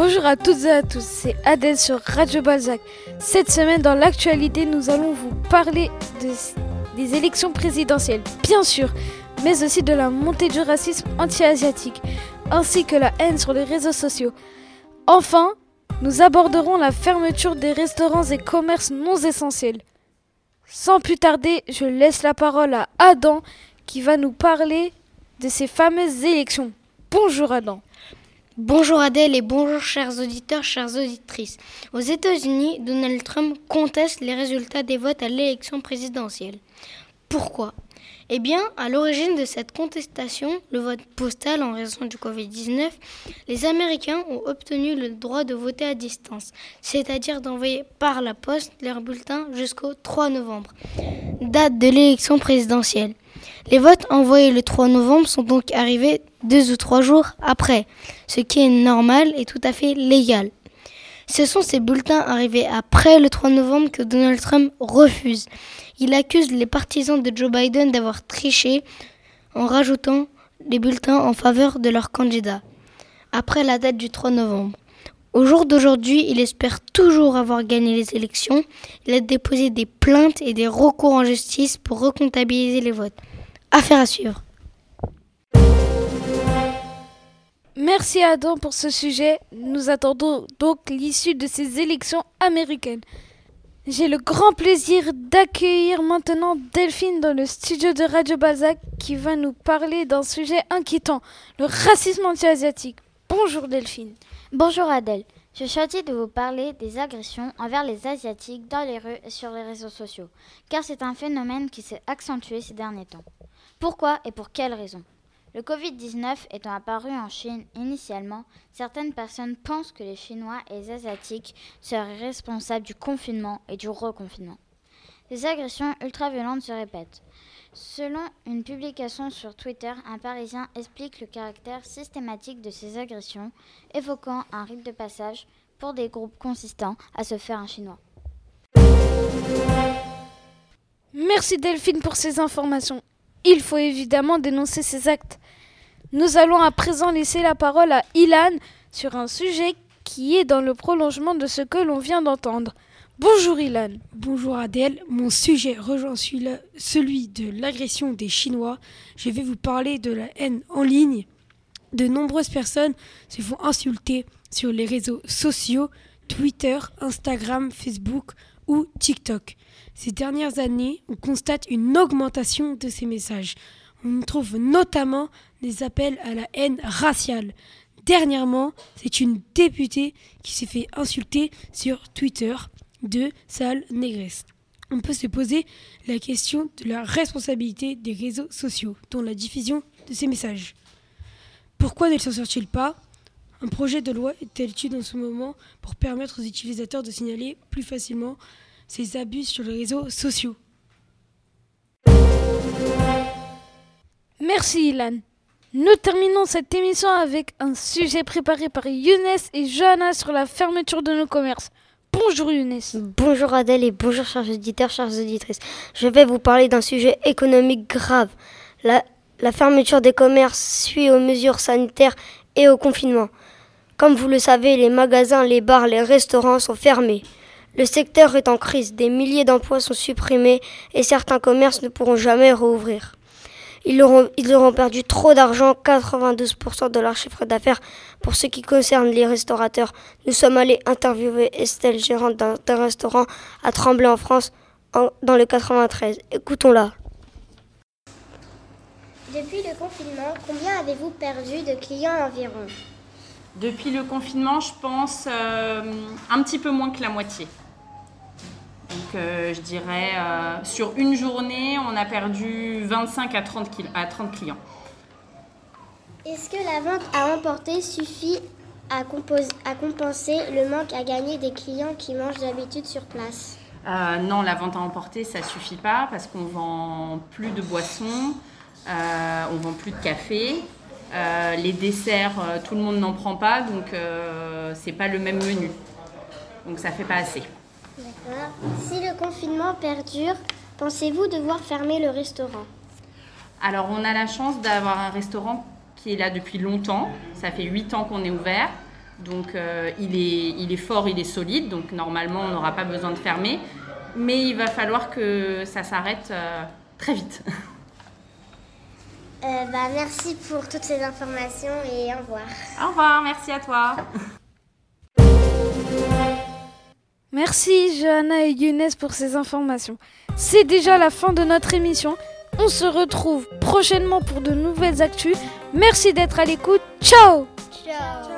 à toutes et à tous, c'est Adèle sur Radio Balzac. Cette semaine, dans l'actualité, nous allons vous parler des élections présidentielles, bien sûr, mais aussi de la montée du racisme anti-asiatique, ainsi que la haine sur les réseaux sociaux. Enfin, nous aborderons la fermeture des restaurants et commerces non essentiels. Sans plus tarder, je laisse la parole à Adam qui va nous parler de ces fameuses élections. Bonjour Adam. Bonjour Adèle et bonjour chers auditeurs, chères auditrices. Aux États-Unis, Donald Trump conteste les résultats des votes à l'élection présidentielle. Pourquoi? Eh bien, à l'origine de cette contestation, le vote postal en raison du Covid-19, les Américains ont obtenu le droit de voter à distance, c'est-à-dire d'envoyer par la poste leurs bulletins jusqu'au 3 novembre, date de l'élection présidentielle. Les votes envoyés le 3 novembre sont donc arrivés deux ou trois jours après, ce qui est normal et tout à fait légal. Ce sont ces bulletins arrivés après le 3 novembre que Donald Trump refuse. Il accuse les partisans de Joe Biden d'avoir triché en rajoutant les bulletins en faveur de leur candidat après la date du 3 novembre. Au jour d'aujourd'hui, il espère toujours avoir gagné les élections. Il a déposé des plaintes et des recours en justice pour recomptabiliser les votes. Affaire à suivre. Merci Adam pour ce sujet. Nous attendons donc l'issue de ces élections américaines. J'ai le grand plaisir d'accueillir maintenant Delphine dans le studio de Radio Balzac qui va nous parler d'un sujet inquiétant, le racisme anti-asiatique. Bonjour Delphine. Bonjour Adèle. Je suis de vous parler des agressions envers les Asiatiques dans les rues et sur les réseaux sociaux, car c'est un phénomène qui s'est accentué ces derniers temps. Pourquoi et pour quelles raisons? Le Covid-19 étant apparu en Chine initialement, certaines personnes pensent que les Chinois et les Asiatiques seraient responsables du confinement et du reconfinement. Ces agressions ultra-violentes se répètent. Selon une publication sur Twitter, un Parisien explique le caractère systématique de ces agressions, évoquant un rite de passage pour des groupes consistant à se faire un Chinois. Merci Delphine pour ces informations. Il faut évidemment dénoncer ces actes. Nous allons à présent laisser la parole à Ilan sur un sujet qui est dans le prolongement de ce que l'on vient d'entendre. Bonjour Ilan. Bonjour Adèle. Mon sujet rejoint celui de l'agression des Chinois. Je vais vous parler de la haine en ligne. De nombreuses personnes se font insulter sur les réseaux sociaux, Twitter, Instagram, Facebook ou TikTok. Ces dernières années, on constate une augmentation de ces messages. On trouve notamment des appels à la haine raciale. Dernièrement, c'est une députée qui s'est fait insulter sur Twitter de sale négresse. On peut se poser la question de la responsabilité des réseaux sociaux dans la diffusion de ces messages. Pourquoi ne s'en sort-il pas? Un projet de loi est à l'étude en ce moment pour permettre aux utilisateurs de signaler plus facilement ces abus sur les réseaux sociaux. Merci Ilan. Nous terminons cette émission avec un sujet préparé par Younes et Johanna sur la fermeture de nos commerces. Bonjour Younes. Bonjour Adèle et bonjour chers auditeurs, chères auditrices. Je vais vous parler d'un sujet économique grave. La, la fermeture des commerces suit aux mesures sanitaires et au confinement. Comme vous le savez, les magasins, les bars, les restaurants sont fermés. Le secteur est en crise, des milliers d'emplois sont supprimés et certains commerces ne pourront jamais rouvrir. Ils auront, perdu trop d'argent, 92% de leur chiffre d'affaires. Pour ce qui concerne les restaurateurs, nous sommes allés interviewer Estelle, gérante d'un restaurant à Tremblay en France, dans le 93. Écoutons-la. Depuis le confinement, combien avez-vous perdu de clients environ? Depuis le confinement, je pense euh, un petit peu moins que la moitié. Donc euh, je dirais, euh, sur une journée, on a perdu 25 à 30, à 30 clients. Est-ce que la vente à emporter suffit à, à, compenser le manque à gagner des clients qui mangent d'habitude sur place? Euh, Non, la vente à emporter, ça suffit pas parce qu'on vend plus de boissons, on vend plus de café. Les desserts, tout le monde n'en prend pas, donc c'est pas le même menu. Donc ça fait pas assez. D'accord. Si le confinement perdure, pensez-vous devoir fermer le restaurant? Alors, on a la chance d'avoir un restaurant qui est là depuis longtemps. Ça fait 8 ans qu'on est ouvert. Donc il, est, il est fort, il est solide, donc normalement on n'aura pas besoin de fermer. Mais il va falloir que ça s'arrête très vite. bah, merci pour toutes ces informations et au revoir. Au revoir, merci à toi. Merci Johanna et Younes pour ces informations. C'est déjà la fin de notre émission. On se retrouve prochainement pour de nouvelles actus. Merci d'être à l'écoute. Ciao Ciao